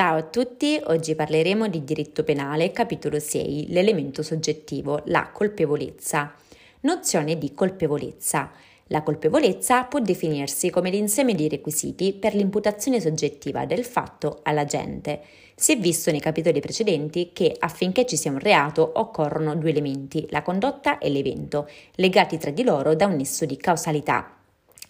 Ciao a tutti, oggi parleremo di diritto penale, capitolo 6, l'elemento soggettivo, la colpevolezza. Nozione di colpevolezza. La colpevolezza può definirsi come l'insieme di requisiti per l'imputazione soggettiva del fatto all'agente. Si è visto nei capitoli precedenti che affinché ci sia un reato occorrono due elementi, la condotta e l'evento, legati tra di loro da un nesso di causalità.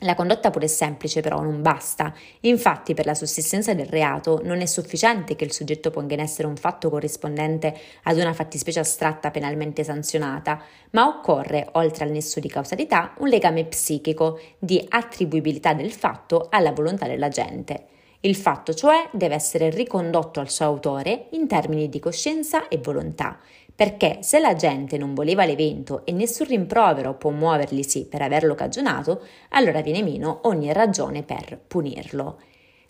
La condotta pure semplice però non basta, infatti per la sussistenza del reato non è sufficiente che il soggetto ponga in essere un fatto corrispondente ad una fattispecie astratta penalmente sanzionata, ma occorre, oltre al nesso di causalità, un legame psichico di attribuibilità del fatto alla volontà dell'agente. Il fatto, cioè, deve essere ricondotto al suo autore in termini di coscienza e volontà, perché se la gente non voleva l'evento e nessun rimprovero può muoverglisi per averlo cagionato, allora viene meno ogni ragione per punirlo.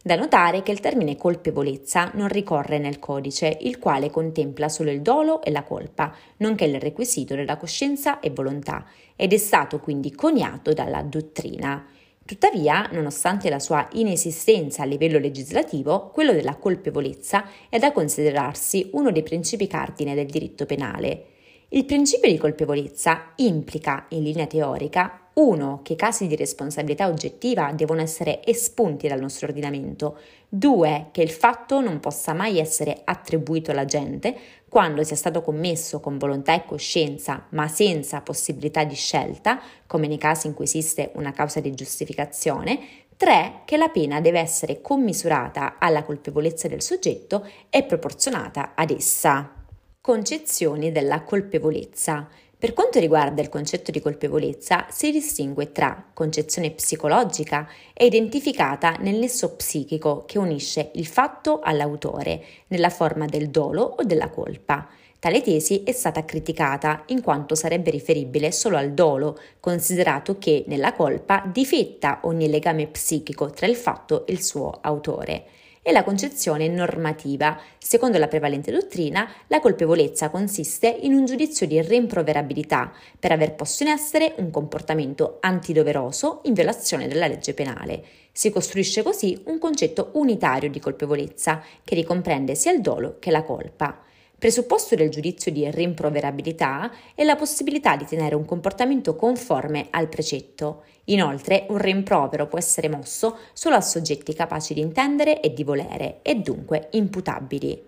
Da notare che il termine colpevolezza non ricorre nel codice, il quale contempla solo il dolo e la colpa, nonché il requisito della coscienza e volontà, ed è stato quindi coniato dalla dottrina. Tuttavia, nonostante la sua inesistenza a livello legislativo, quello della colpevolezza è da considerarsi uno dei principi cardine del diritto penale. Il principio di colpevolezza implica, in linea teorica, uno, che i casi di responsabilità oggettiva devono essere espunti dal nostro ordinamento, due, che il fatto non possa mai essere attribuito all'agente quando sia stato commesso con volontà e coscienza, ma senza possibilità di scelta, come nei casi in cui esiste una causa di giustificazione, 3. Che la pena deve essere commisurata alla colpevolezza del soggetto e proporzionata ad essa. Concezioni della colpevolezza. Per quanto riguarda il concetto di colpevolezza, si distingue tra concezione psicologica e identificata nel nesso psichico che unisce il fatto all'autore, nella forma del dolo o della colpa. Tale tesi è stata criticata in quanto sarebbe riferibile solo al dolo, considerato che nella colpa difetta ogni legame psichico tra il fatto e il suo autore e la concezione normativa. Secondo la prevalente dottrina, la colpevolezza consiste in un giudizio di rimproverabilità per aver posto in essere un comportamento antidoveroso in violazione della legge penale. Si costruisce così un concetto unitario di colpevolezza che ricomprende sia il dolo che la colpa. Presupposto del giudizio di rimproverabilità è la possibilità di tenere un comportamento conforme al precetto. Inoltre, un rimprovero può essere mosso solo a soggetti capaci di intendere e di volere e dunque imputabili.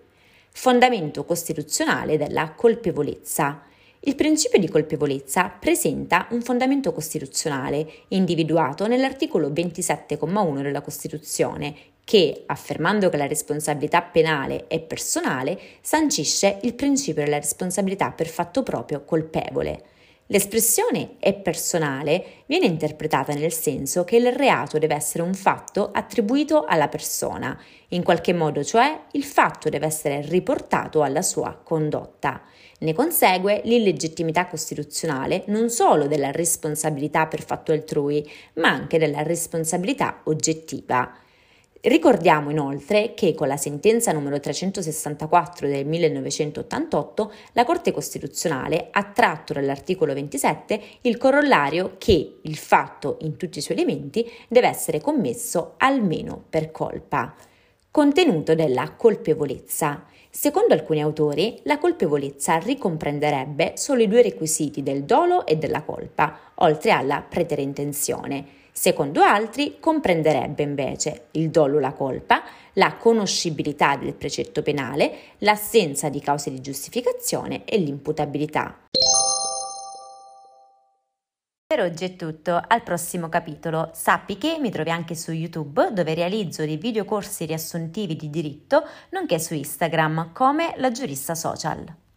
Fondamento costituzionale della colpevolezza. Il principio di colpevolezza presenta un fondamento costituzionale individuato nell'articolo 27,1 della Costituzione che, affermando che la responsabilità penale è personale, sancisce il principio della responsabilità per fatto proprio colpevole. L'espressione è personale viene interpretata nel senso che il reato deve essere un fatto attribuito alla persona, in qualche modo cioè il fatto deve essere riportato alla sua condotta. Ne consegue l'illegittimità costituzionale non solo della responsabilità per fatto altrui, ma anche della responsabilità oggettiva. Ricordiamo inoltre che con la sentenza numero 364 del 1988 la Corte Costituzionale ha tratto dall'articolo 27 il corollario che il fatto in tutti i suoi elementi deve essere commesso almeno per colpa. Contenuto della colpevolezza. Secondo alcuni autori, la colpevolezza ricomprenderebbe solo i due requisiti del dolo e della colpa, oltre alla pretere intenzione Secondo altri comprenderebbe invece il dolo la colpa, la conoscibilità del precetto penale, l'assenza di cause di giustificazione e l'imputabilità. Per oggi è tutto, al prossimo capitolo. Sappi che mi trovi anche su YouTube dove realizzo dei videocorsi riassuntivi di diritto, nonché su Instagram come la giurista social.